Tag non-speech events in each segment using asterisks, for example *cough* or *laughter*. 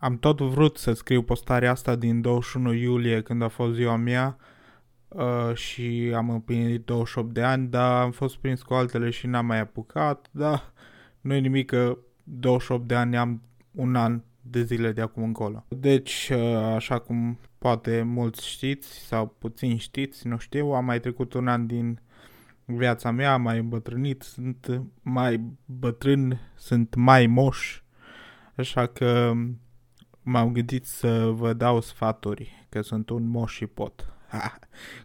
am tot vrut să scriu postarea asta din 21 iulie când a fost ziua mea uh, și am împlinit 28 de ani, dar am fost prins cu altele și n-am mai apucat, dar nu e nimic că 28 de ani am un an de zile de acum încolo. Deci, uh, așa cum poate mulți știți sau puțin știți, nu știu, am mai trecut un an din viața mea, am mai îmbătrânit, sunt mai bătrân, sunt mai moș, așa că m-am gândit să vă dau sfaturi, că sunt un moș și pot. Ha,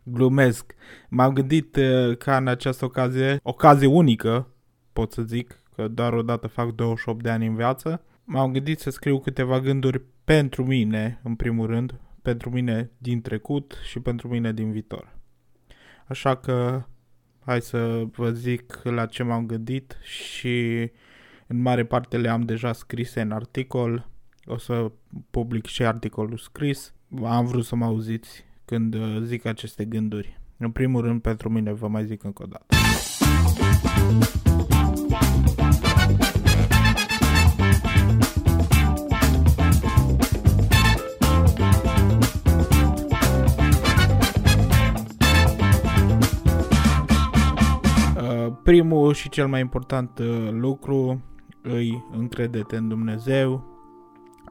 glumesc. M-am gândit uh, ca în această ocazie, ocazie unică, pot să zic, că doar o dată fac 28 de ani în viață, m-am gândit să scriu câteva gânduri pentru mine, în primul rând, pentru mine din trecut și pentru mine din viitor. Așa că hai să vă zic la ce m-am gândit și în mare parte le am deja scrise în articol. O să public și articolul scris. Am vrut să mă auziți când uh, zic aceste gânduri. În primul rând, pentru mine, vă mai zic încă o dată. primul și cel mai important uh, lucru îi încredete în Dumnezeu.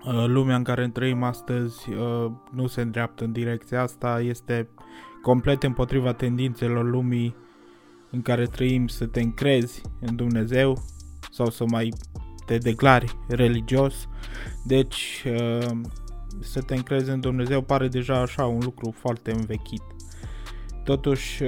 Uh, lumea în care trăim astăzi uh, nu se îndreaptă în direcția asta, este complet împotriva tendințelor lumii în care trăim să te încrezi în Dumnezeu sau să mai te declari religios. Deci să te încrezi în Dumnezeu pare deja așa un lucru foarte învechit. Totuși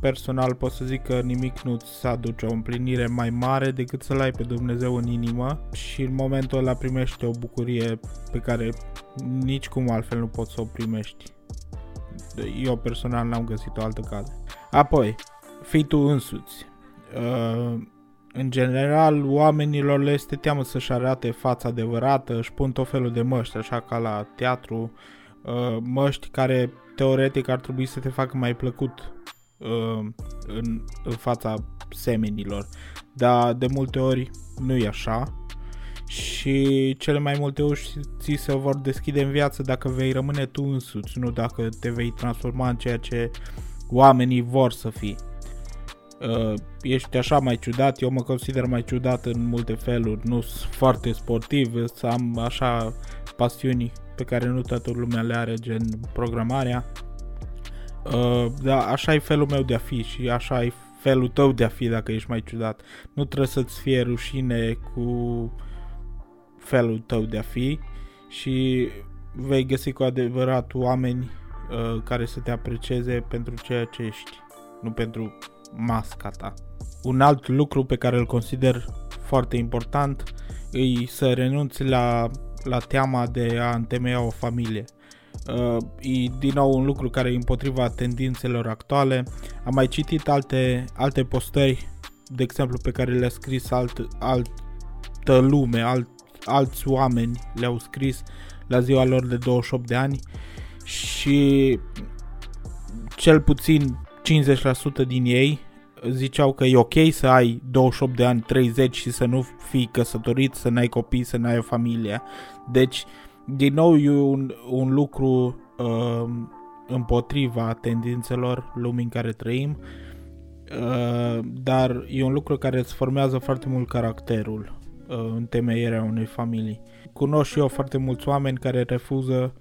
personal pot să zic că nimic nu-ți aduce o împlinire mai mare decât să-L ai pe Dumnezeu în inimă și în momentul ăla primești o bucurie pe care nici cum altfel nu poți să o primești. Eu personal n-am găsit o altă cale. Apoi, fii tu însuți. Uh, în general, oamenilor le este teamă să-și arate fața adevărată, își pun tot felul de măști, așa ca la teatru, uh, măști care teoretic ar trebui să te facă mai plăcut uh, în, în fața semenilor. Dar de multe ori nu e așa și cele mai multe ori ți se vor deschide în viață dacă vei rămâne tu însuți, nu dacă te vei transforma în ceea ce oamenii vor să fii. Uh, ești așa mai ciudat, eu mă consider mai ciudat în multe feluri, nu sunt foarte sportiv, să am așa pasiuni pe care nu toată lumea le are, gen programarea, Uh, da, așa e felul meu de a fi și așa e felul tău de a fi dacă ești mai ciudat. Nu trebuie să-ți fie rușine cu felul tău de a fi și vei găsi cu adevărat oameni uh, care să te aprecieze pentru ceea ce ești, nu pentru masca ta. Un alt lucru pe care îl consider foarte important e să renunți la, la teama de a întemeia o familie. Uh, e din nou un lucru care e împotriva tendințelor actuale. Am mai citit alte, alte postări, de exemplu, pe care le-a scris alt, altă lume, alt, alți oameni le-au scris la ziua lor de 28 de ani și cel puțin 50% din ei ziceau că e ok să ai 28 de ani, 30 și să nu fii căsătorit, să n-ai copii, să n-ai o familie. Deci din nou e un, un lucru uh, împotriva tendințelor lumii în care trăim, uh, dar e un lucru care îți formează foarte mult caracterul uh, în temeierea unei familii. Cunosc și eu foarte mulți oameni care refuză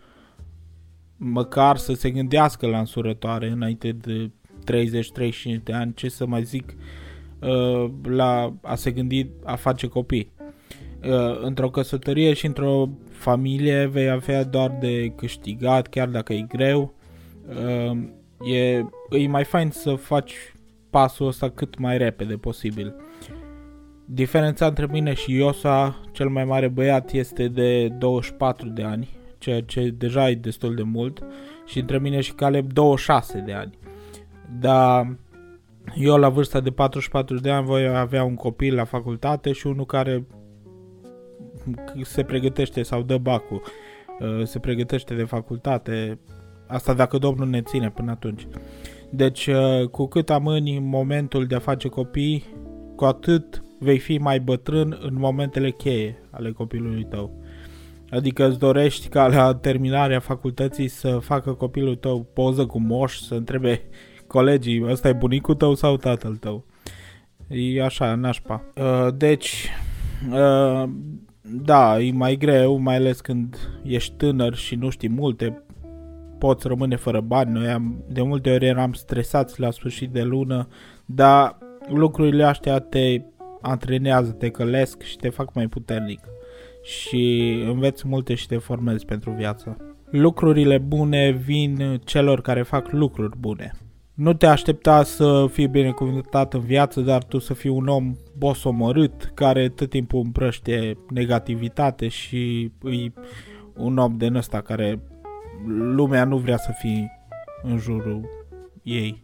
măcar să se gândească la însurătoare înainte de 30-35 de ani, ce să mai zic, uh, la a se gândi a face copii. Uh, într-o căsătorie și într-o familie vei avea doar de câștigat, chiar dacă e greu. Uh, e, e mai fain să faci pasul ăsta cât mai repede posibil. Diferența între mine și Iosa, cel mai mare băiat, este de 24 de ani, ceea ce deja e destul de mult, și între mine și Caleb 26 de ani. Dar eu la vârsta de 44 de ani voi avea un copil la facultate și unul care se pregătește sau dă bacul, uh, se pregătește de facultate, asta dacă Domnul ne ține până atunci. Deci, uh, cu cât amâni momentul de a face copii, cu atât vei fi mai bătrân în momentele cheie ale copilului tău. Adică îți dorești ca la terminarea facultății să facă copilul tău poză cu moș, să întrebe colegii, ăsta e bunicul tău sau tatăl tău? E așa, nașpa. Uh, deci, uh, da, e mai greu, mai ales când ești tânăr și nu știi multe, poți rămâne fără bani. Noi am, de multe ori eram stresați la sfârșit de lună, dar lucrurile astea te antrenează, te călesc și te fac mai puternic și înveți multe și te formezi pentru viață. Lucrurile bune vin celor care fac lucruri bune. Nu te aștepta să fii binecuvântat în viață, dar tu să fii un om bosomorât, care tot timpul împrăște negativitate și îi un om de ăsta care lumea nu vrea să fie în jurul ei.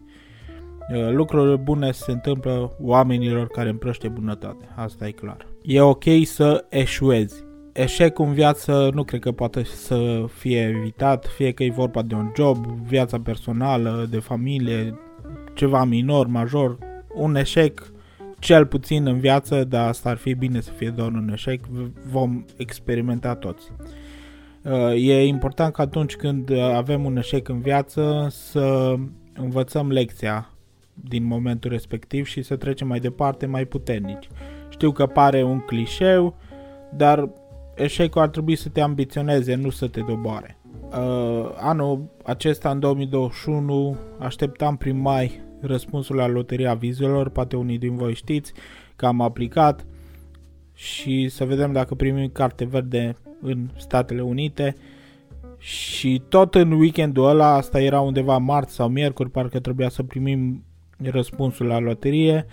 Lucrurile bune se întâmplă oamenilor care împrăște bunătate, asta e clar. E ok să eșuezi eșecul în viață nu cred că poate să fie evitat, fie că e vorba de un job, viața personală, de familie, ceva minor, major, un eșec cel puțin în viață, dar asta ar fi bine să fie doar un eșec, vom experimenta toți. Uh, e important că atunci când avem un eșec în viață să învățăm lecția din momentul respectiv și să trecem mai departe mai puternici. Știu că pare un clișeu, dar eșecul ar trebui să te ambiționeze, nu să te doboare. Uh, anul acesta, în 2021, așteptam prin mai răspunsul la loteria vizelor, poate unii din voi știți că am aplicat și să vedem dacă primim carte verde în Statele Unite și tot în weekendul ăla, asta era undeva marți sau miercuri, parcă trebuia să primim răspunsul la loterie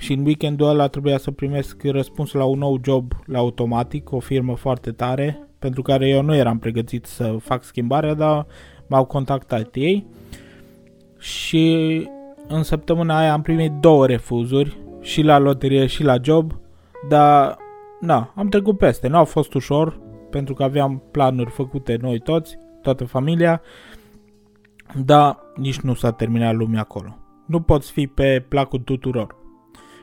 și în weekendul ăla trebuia să primesc răspunsul la un nou job la Automatic, o firmă foarte tare, pentru care eu nu eram pregătit să fac schimbarea, dar m-au contactat ei și în săptămâna aia am primit două refuzuri, și la loterie și la job, dar na, am trecut peste, nu a fost ușor, pentru că aveam planuri făcute noi toți, toată familia, dar nici nu s-a terminat lumea acolo. Nu poți fi pe placul tuturor.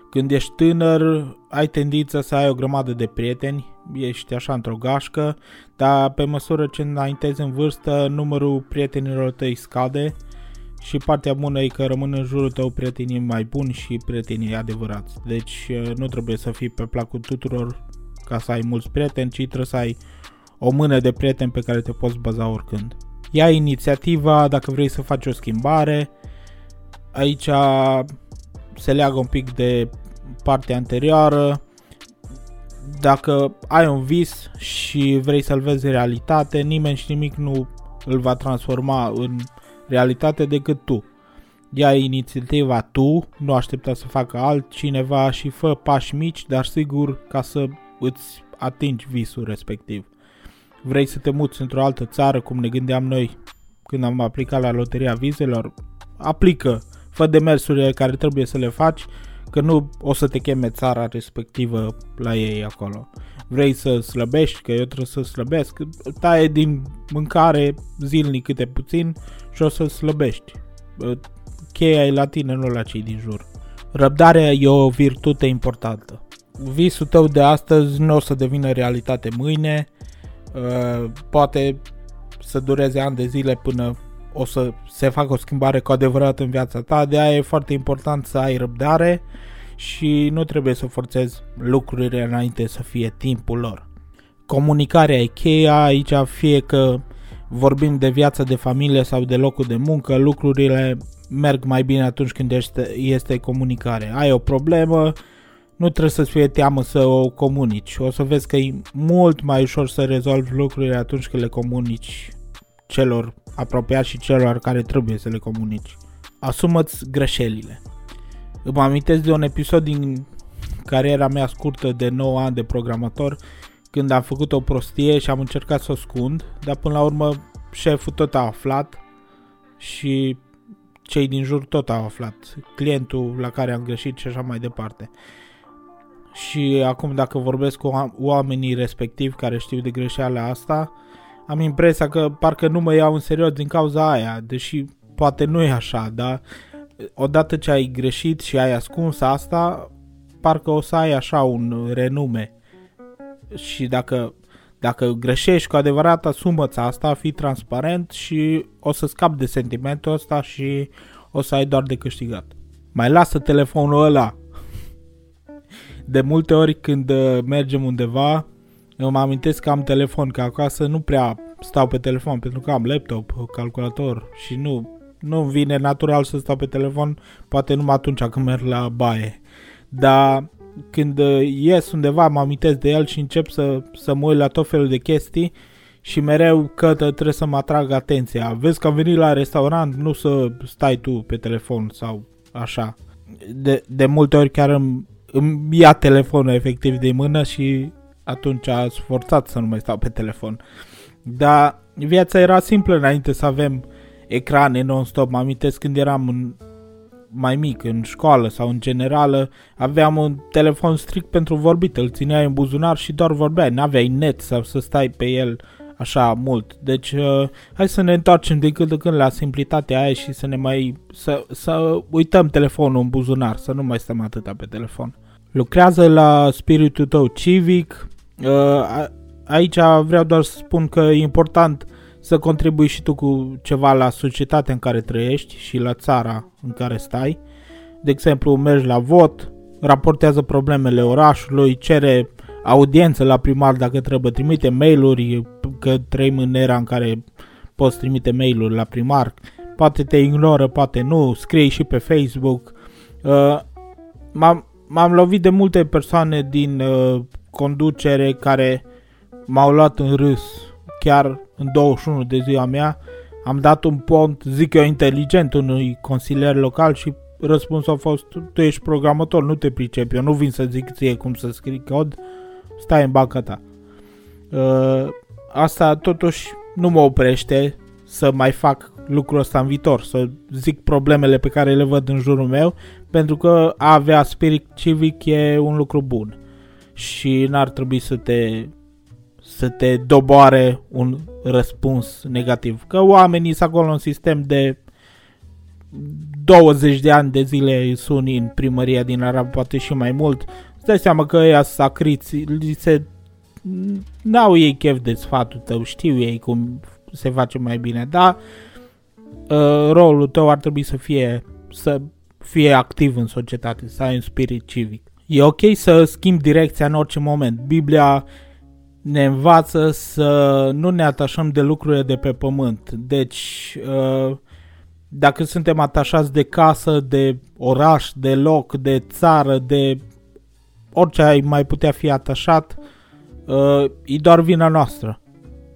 Când ești tânăr, ai tendința să ai o grămadă de prieteni, ești așa într-o gașcă, dar pe măsură ce înaintezi în vârstă, numărul prietenilor tăi scade și partea bună e că rămân în jurul tău prietenii mai buni și prietenii adevărați. Deci nu trebuie să fii pe placul tuturor ca să ai mulți prieteni, ci trebuie să ai o mână de prieteni pe care te poți baza oricând. Ia inițiativa dacă vrei să faci o schimbare. Aici se leagă un pic de partea anterioară. Dacă ai un vis și vrei să-l vezi realitate, nimeni și nimic nu îl va transforma în realitate decât tu. Ia inițiativa tu, nu aștepta să facă altcineva și fă pași mici, dar sigur ca să îți atingi visul respectiv. Vrei să te muți într-o altă țară, cum ne gândeam noi când am aplicat la loteria vizelor? Aplică, fă demersurile care trebuie să le faci că nu o să te cheme țara respectivă la ei acolo. Vrei să slăbești, că eu trebuie să slăbesc, taie din mâncare zilnic câte puțin și o să slăbești. Cheia e la tine, nu la cei din jur. Răbdarea e o virtute importantă. Visul tău de astăzi nu o să devină realitate mâine, poate să dureze ani de zile până o să se facă o schimbare cu adevărat în viața ta, de aia e foarte important să ai răbdare și nu trebuie să forțezi lucrurile înainte să fie timpul lor. Comunicarea e cheia aici, fie că vorbim de viața de familie sau de locul de muncă, lucrurile merg mai bine atunci când este, este comunicare. Ai o problemă, nu trebuie să-ți fie teamă să o comunici. O să vezi că e mult mai ușor să rezolvi lucrurile atunci când le comunici celor apropiați și celor care trebuie să le comunici. Asumă-ți greșelile. Îmi amintesc de un episod din cariera mea scurtă de 9 ani de programator când am făcut o prostie și am încercat să o scund, dar până la urmă șeful tot a aflat și cei din jur tot au aflat, clientul la care am greșit și așa mai departe. Și acum dacă vorbesc cu oamenii respectivi care știu de greșeala asta, am impresia că parcă nu mă iau în serios din cauza aia, deși poate nu e așa, dar odată ce ai greșit și ai ascuns asta, parcă o să ai așa un renume. Și dacă, Dacă greșești cu adevărat, asumă-ți asta, fii transparent și o să scapi de sentimentul ăsta și o să ai doar de câștigat. Mai lasă telefonul ăla. De multe ori când uh, mergem undeva, eu mă amintesc că am telefon, că acasă nu prea stau pe telefon, pentru că am laptop, calculator și nu, nu vine natural să stau pe telefon, poate numai atunci când merg la baie. Dar când uh, ies undeva, mă amintesc de el și încep să, să mă uit la tot felul de chestii și mereu că trebuie să mă atrag atenția. Vezi că am venit la restaurant, nu să stai tu pe telefon sau așa. De, de multe ori chiar îmi, îmi ia telefonul efectiv de mână și atunci a forțat să nu mai stau pe telefon. Dar viața era simplă înainte să avem ecrane non-stop. Mă amintesc când eram în, mai mic, în școală sau în generală, aveam un telefon strict pentru vorbit, îl țineai în buzunar și doar vorbeai, n-aveai net sau să stai pe el așa mult. Deci, uh, hai să ne întoarcem de când în când la simplitatea aia și să ne mai, să, să uităm telefonul în buzunar, să nu mai stăm atâta pe telefon. Lucrează la spiritul tău civic, uh, aici vreau doar să spun că e important să contribui și tu cu ceva la societatea în care trăiești și la țara în care stai. De exemplu, mergi la vot, raportează problemele orașului, cere audiență la primar dacă trebuie, trimite mail-uri, că trăim în era în care poți trimite mail-uri la primar, poate te ignoră, poate nu, scrie și pe Facebook. Uh, m-am, m-am lovit de multe persoane din uh, conducere care m-au luat în râs, chiar în 21 de ziua mea, am dat un pont, zic eu, inteligent unui consilier local și răspunsul a fost, tu ești programator, nu te pricepi, eu nu vin să zic ție cum să scrii cod, stai în banca ta. Uh, asta totuși nu mă oprește să mai fac lucrul ăsta în viitor, să zic problemele pe care le văd în jurul meu, pentru că a avea spirit civic e un lucru bun și n-ar trebui să te să te doboare un răspuns negativ. Că oamenii sunt acolo în sistem de 20 de ani de zile sunt în primăria din Arab, poate și mai mult. Îți dai seama că ăia sacriți, li se... N-au ei chef de sfatul tău, știu ei cum se face mai bine, dar uh, rolul tău ar trebui să fie să fie activ în societate, să ai un spirit civic. E ok să schimbi direcția în orice moment. Biblia ne învață să nu ne atașăm de lucrurile de pe pământ. Deci, uh, dacă suntem atașați de casă, de oraș, de loc, de țară, de orice ai mai putea fi atașat, uh, e doar vina noastră.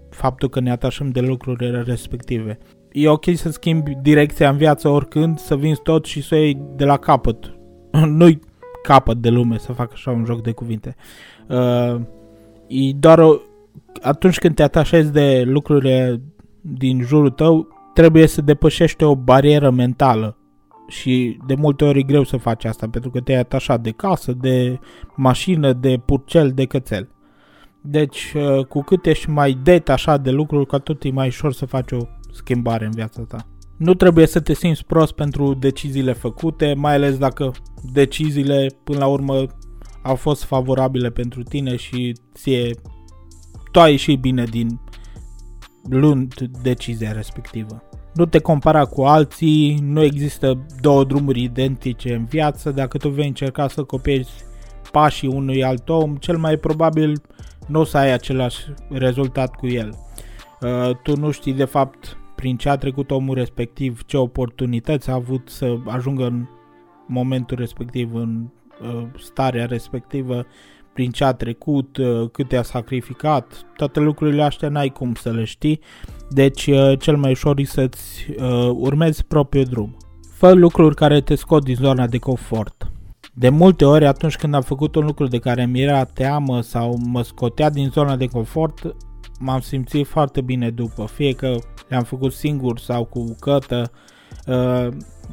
Faptul că ne atașăm de lucrurile respective. E ok să schimbi direcția în viață oricând, să vinzi tot și să o iei de la capăt. *laughs* Nu-i capăt de lume, să fac așa un joc de cuvinte. Uh, e doar o, atunci când te atașezi de lucrurile din jurul tău, trebuie să depășești o barieră mentală. Și de multe ori e greu să faci asta, pentru că te-ai atașat de casă, de mașină, de purcel, de cățel. Deci, uh, cu cât ești mai detașat de lucruri, cu atât e mai ușor să faci o schimbare în viața ta. Nu trebuie să te simți prost pentru deciziile făcute, mai ales dacă deciziile, până la urmă, au fost favorabile pentru tine și ție tu ai ieșit bine din luând decizia respectivă. Nu te compara cu alții, nu există două drumuri identice în viață, dacă tu vei încerca să copiezi pașii unui alt om, cel mai probabil nu o să ai același rezultat cu el. Uh, tu nu știi de fapt prin ce a trecut omul respectiv, ce oportunități a avut să ajungă în momentul respectiv în Uh, starea respectivă, prin ce a trecut, uh, câte a sacrificat, toate lucrurile astea n-ai cum să le știi, deci uh, cel mai ușor e să-ți urmezi propriul drum. Fă lucruri care te scot din zona de confort. De multe ori atunci când am făcut un lucru de care mi era teamă sau mă scotea din zona de confort, m-am simțit foarte bine după, fie că le-am făcut singur sau cu cătă.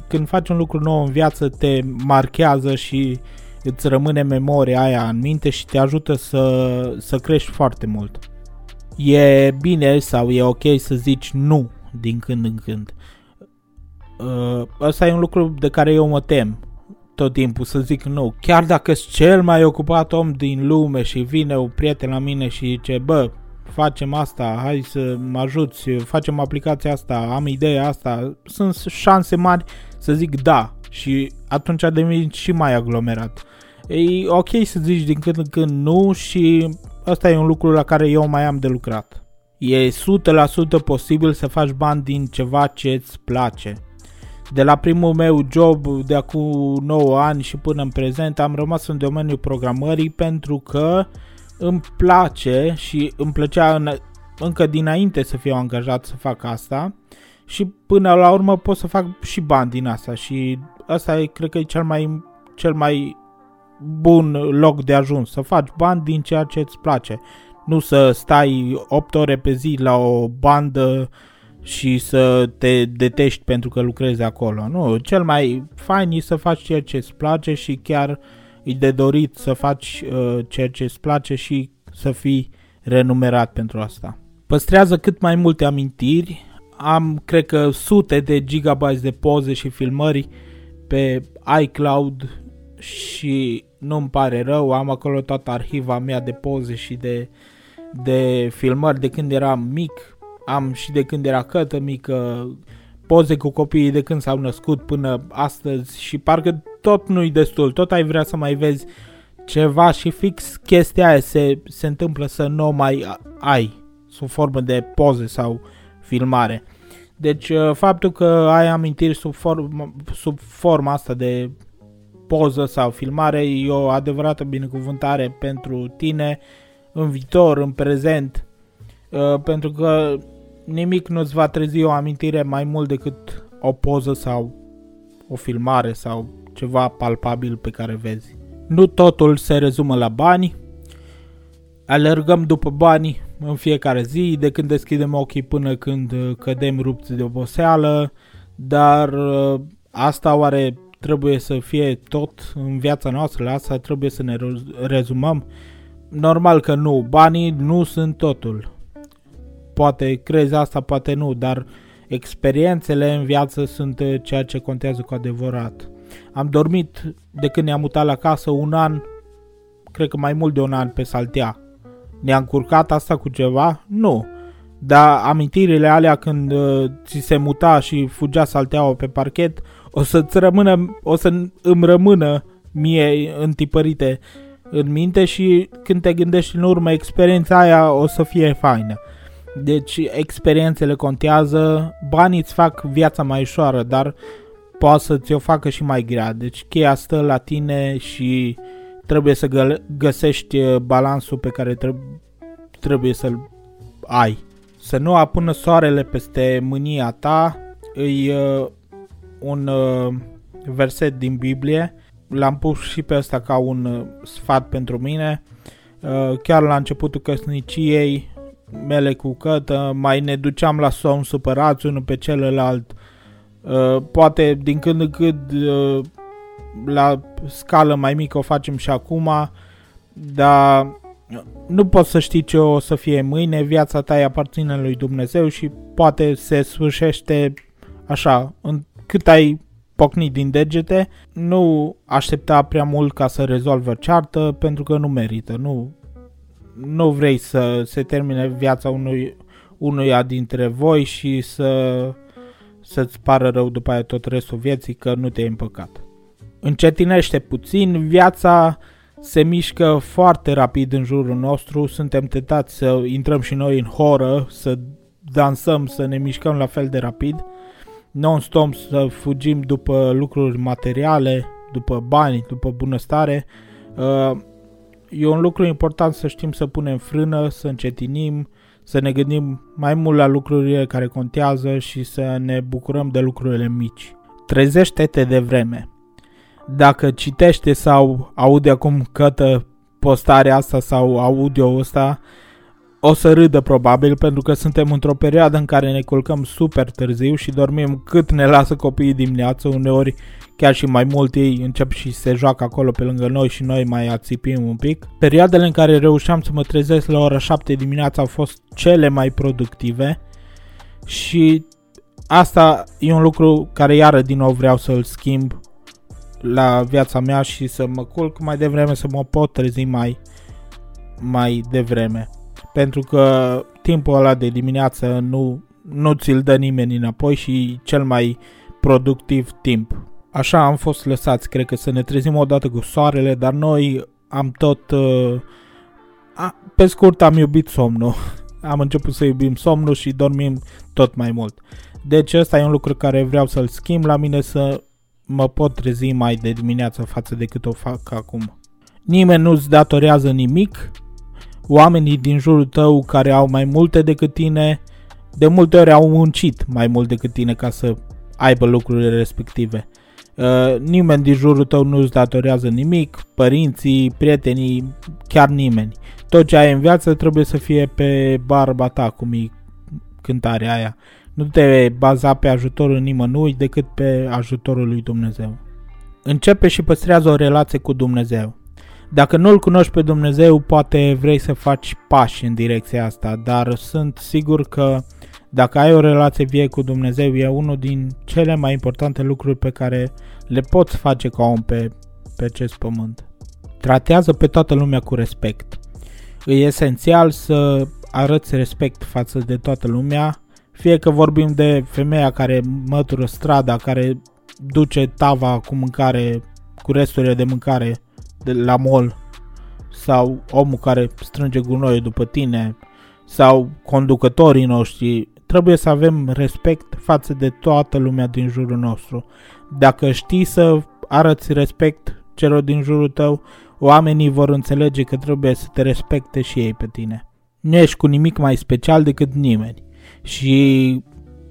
Când faci un lucru nou în viață te marchează și îți rămâne memoria aia în minte și te ajută să, să crești foarte mult. E bine sau e ok să zici nu din când în când. Uh, ăsta e un lucru de care eu mă tem tot timpul să zic nu. Chiar dacă sunt cel mai ocupat om din lume și vine o prieten la mine și zice, bă, facem asta, hai să mă ajuți, facem aplicația asta, am ideea asta, sunt șanse mari să zic da și atunci devin și mai aglomerat. E ok să zici din când în când nu și asta e un lucru la care eu mai am de lucrat. E 100% posibil să faci bani din ceva ce îți place. De la primul meu job de acum 9 ani și până în prezent am rămas în domeniul programării pentru că îmi place și îmi plăcea în, încă dinainte să fiu angajat să fac asta și până la urmă pot să fac și bani din asta și asta e, cred că e cel mai, cel mai bun loc de ajuns, să faci bani din ceea ce îți place. Nu să stai 8 ore pe zi la o bandă și să te detești pentru că lucrezi acolo. Nu, cel mai fain e să faci ceea ce îți place și chiar e de dorit să faci uh, ceea ce îți place și să fii renumerat pentru asta. Păstrează cât mai multe amintiri. Am, cred că, sute de gigabytes de poze și filmări pe iCloud și nu-mi pare rău, am acolo toată arhiva mea de poze și de, de filmări de când eram mic, am și de când era cătă mică, poze cu copiii de când s-au născut până astăzi și parcă tot nu-i destul, tot ai vrea să mai vezi ceva și fix chestia aia se, se întâmplă să nu mai ai sub formă de poze sau filmare. Deci uh, faptul că ai amintiri sub, form, sub forma asta de poză sau filmare e o adevărată binecuvântare pentru tine în viitor, în prezent, uh, pentru că nimic nu-ți va trezi o amintire mai mult decât o poză sau o filmare sau ceva palpabil pe care vezi. Nu totul se rezumă la bani, alergăm după bani în fiecare zi, de când deschidem ochii până când uh, cădem rupți de oboseală, dar uh, asta oare trebuie să fie tot în viața noastră, la asta trebuie să ne rezumăm? Normal că nu, banii nu sunt totul. Poate crezi asta, poate nu, dar experiențele în viață sunt uh, ceea ce contează cu adevărat. Am dormit de când ne-am mutat la casă un an, cred că mai mult de un an pe saltea. Ne-a încurcat asta cu ceva? Nu. Dar amintirile alea când uh, ți se muta și fugea salteaua pe parchet, o să-ți rămână, o să îmi rămână mie întipărite în minte și când te gândești în urmă, experiența aia o să fie faină. Deci experiențele contează, banii îți fac viața mai ușoară, dar poate să ți-o facă și mai grea. Deci cheia stă la tine și trebuie să găsești uh, balansul pe care trebuie să-l ai. Să nu apună soarele peste mânia ta, îi uh, un uh, verset din Biblie, l-am pus și pe ăsta ca un uh, sfat pentru mine. Uh, chiar la începutul căsniciei mele cu cătă, mai ne duceam la somn supărați unul pe celălalt. Uh, poate din când în când uh, la scală mai mică o facem și acum, dar nu poți să știi ce o să fie mâine, viața ta îi aparține lui Dumnezeu și poate se sfârșește așa, în cât ai pocnit din degete, nu aștepta prea mult ca să rezolvă ceartă pentru că nu merită, nu, nu vrei să se termine viața unui, unuia dintre voi și să, să-ți pară rău după aia tot restul vieții că nu te-ai împăcat. Încetinește puțin, viața se mișcă foarte rapid în jurul nostru, suntem tentați să intrăm și noi în horă, să dansăm, să ne mișcăm la fel de rapid, non-stop să fugim după lucruri materiale, după bani, după bunăstare. Uh, e un lucru important să știm să punem frână, să încetinim, să ne gândim mai mult la lucrurile care contează și să ne bucurăm de lucrurile mici. Trezește-te de vreme. Dacă citește sau aude acum cătă postarea asta sau audio ăsta, o să râdă probabil pentru că suntem într-o perioadă în care ne culcăm super târziu și dormim cât ne lasă copiii dimineață, uneori chiar și mai mult ei încep și se joacă acolo pe lângă noi și noi mai ațipim un pic. Perioadele în care reușeam să mă trezesc la ora 7 dimineața au fost cele mai productive și asta e un lucru care iară din nou vreau să-l schimb la viața mea și să mă culc mai devreme, să mă pot trezi mai, mai devreme. pentru că timpul ăla de dimineață nu, nu ți-l dă nimeni înapoi și cel mai productiv timp. Așa am fost lăsați, cred că să ne trezim odată cu soarele, dar noi am tot... Uh, a, pe scurt am iubit somnul. *laughs* Am început să iubim somnul și dormim tot mai mult. Deci ăsta e un lucru care vreau să-l schimb la mine să mă pot trezi mai de dimineață față de cât o fac acum. Nimeni nu-ți datorează nimic, oamenii din jurul tău care au mai multe decât tine, de multe ori au muncit mai mult decât tine ca să aibă lucrurile respective. Uh, nimeni din jurul tău nu îți datorează nimic, părinții, prietenii, chiar nimeni. Tot ce ai în viață trebuie să fie pe barba ta, cum e cântarea aia. Nu te baza pe ajutorul nimănui decât pe ajutorul lui Dumnezeu. Începe și păstrează o relație cu Dumnezeu. Dacă nu-L cunoști pe Dumnezeu, poate vrei să faci pași în direcția asta, dar sunt sigur că dacă ai o relație vie cu Dumnezeu, e unul din cele mai importante lucruri pe care le poți face ca om pe, pe acest pământ. Tratează pe toată lumea cu respect. E esențial să arăți respect față de toată lumea, fie că vorbim de femeia care mătură strada, care duce tava cu mâncare, cu resturile de mâncare de la mall, sau omul care strânge gunoiul după tine, sau conducătorii noștri, trebuie să avem respect față de toată lumea din jurul nostru. Dacă știi să arăți respect celor din jurul tău, oamenii vor înțelege că trebuie să te respecte și ei pe tine. Nu ești cu nimic mai special decât nimeni și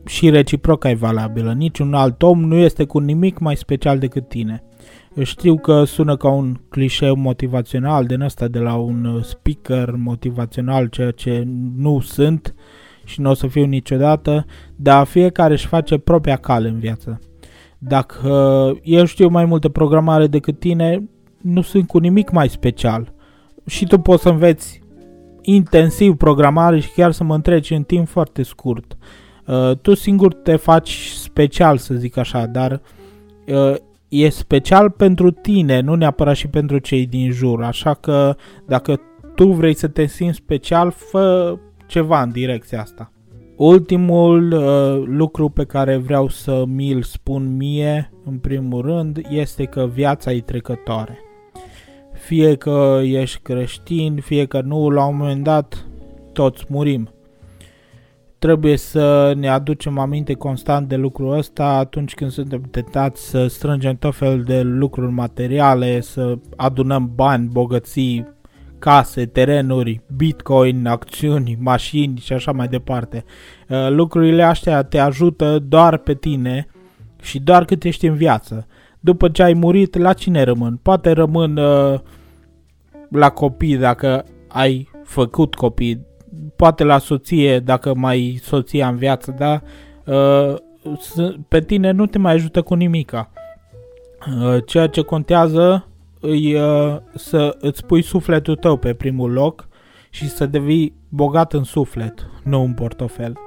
și reciproca e valabilă. Niciun alt om nu este cu nimic mai special decât tine. Știu că sună ca un clișeu motivațional din ăsta de la un speaker motivațional, ceea ce nu sunt și nu o să fiu niciodată, dar fiecare își face propria cale în viață. Dacă eu știu mai multe programare decât tine, nu sunt cu nimic mai special. Și tu poți să înveți intensiv programare și chiar să mă întreci în timp foarte scurt. Uh, tu singur te faci special, să zic așa, dar uh, e special pentru tine, nu neapărat și pentru cei din jur. Așa că dacă tu vrei să te simți special, fă ceva în direcția asta. Ultimul uh, lucru pe care vreau să mi-l spun mie, în primul rând, este că viața e trecătoare. Fie că ești creștin, fie că nu, la un moment dat toți murim. Trebuie să ne aducem aminte constant de lucrul ăsta atunci când suntem tentați să strângem tot fel de lucruri materiale, să adunăm bani, bogății, case, terenuri, bitcoin, acțiuni, mașini și așa mai departe. Uh, lucrurile astea te ajută doar pe tine și doar cât ești în viață. După ce ai murit, la cine rămân? Poate rămân uh, la copii dacă ai făcut copii, poate la soție dacă mai soția în viață, dar uh, pe tine nu te mai ajută cu nimica. Uh, ceea ce contează îi, uh, să îți pui sufletul tău pe primul loc și să devii bogat în suflet, nu în portofel.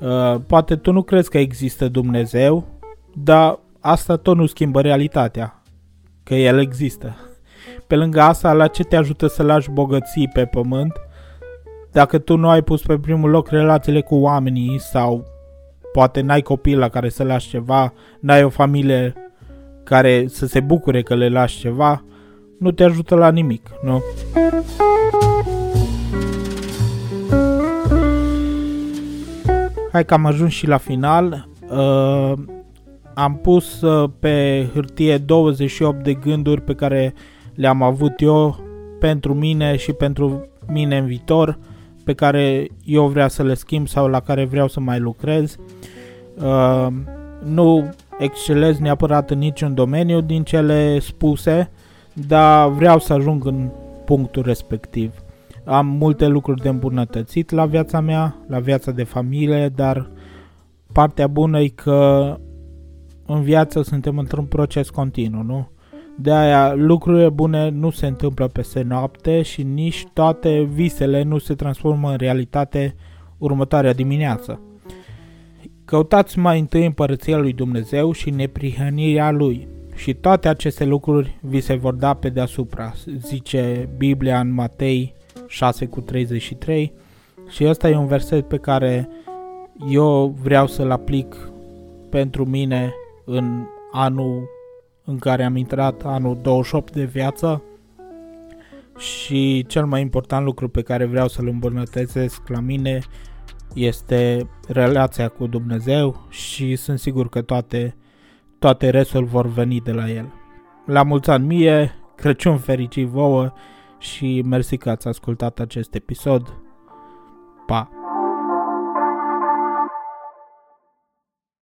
Uh, poate tu nu crezi că există Dumnezeu, dar asta tot nu schimbă realitatea, că El există. Pe lângă asta, la ce te ajută să lași bogății pe pământ dacă tu nu ai pus pe primul loc relațiile cu oamenii sau poate n-ai copil la care să lași ceva, n-ai o familie care să se bucure că le lași ceva, nu te ajută la nimic, nu? Hai că am ajuns și la final. Uh, am pus uh, pe hârtie 28 de gânduri pe care le-am avut eu pentru mine și pentru mine în viitor, pe care eu vreau să le schimb sau la care vreau să mai lucrez. Uh, nu excelez neapărat în niciun domeniu din cele spuse, dar vreau să ajung în punctul respectiv. Am multe lucruri de îmbunătățit la viața mea, la viața de familie, dar partea bună e că în viață suntem într-un proces continuu, nu? De aia lucrurile bune nu se întâmplă peste noapte și nici toate visele nu se transformă în realitate următoarea dimineață. Căutați mai întâi împărăția lui Dumnezeu și neprihănirea lui și toate aceste lucruri vi se vor da pe deasupra, zice Biblia în Matei 6 cu 33 și ăsta e un verset pe care eu vreau să-l aplic pentru mine în anul în care am intrat, anul 28 de viață. Și cel mai important lucru pe care vreau să-l îmbunătățesc la mine este relația cu Dumnezeu și sunt sigur că toate, toate restul vor veni de la El. La mulți ani mie, Crăciun fericit vouă și mersi că ați ascultat acest episod. Pa!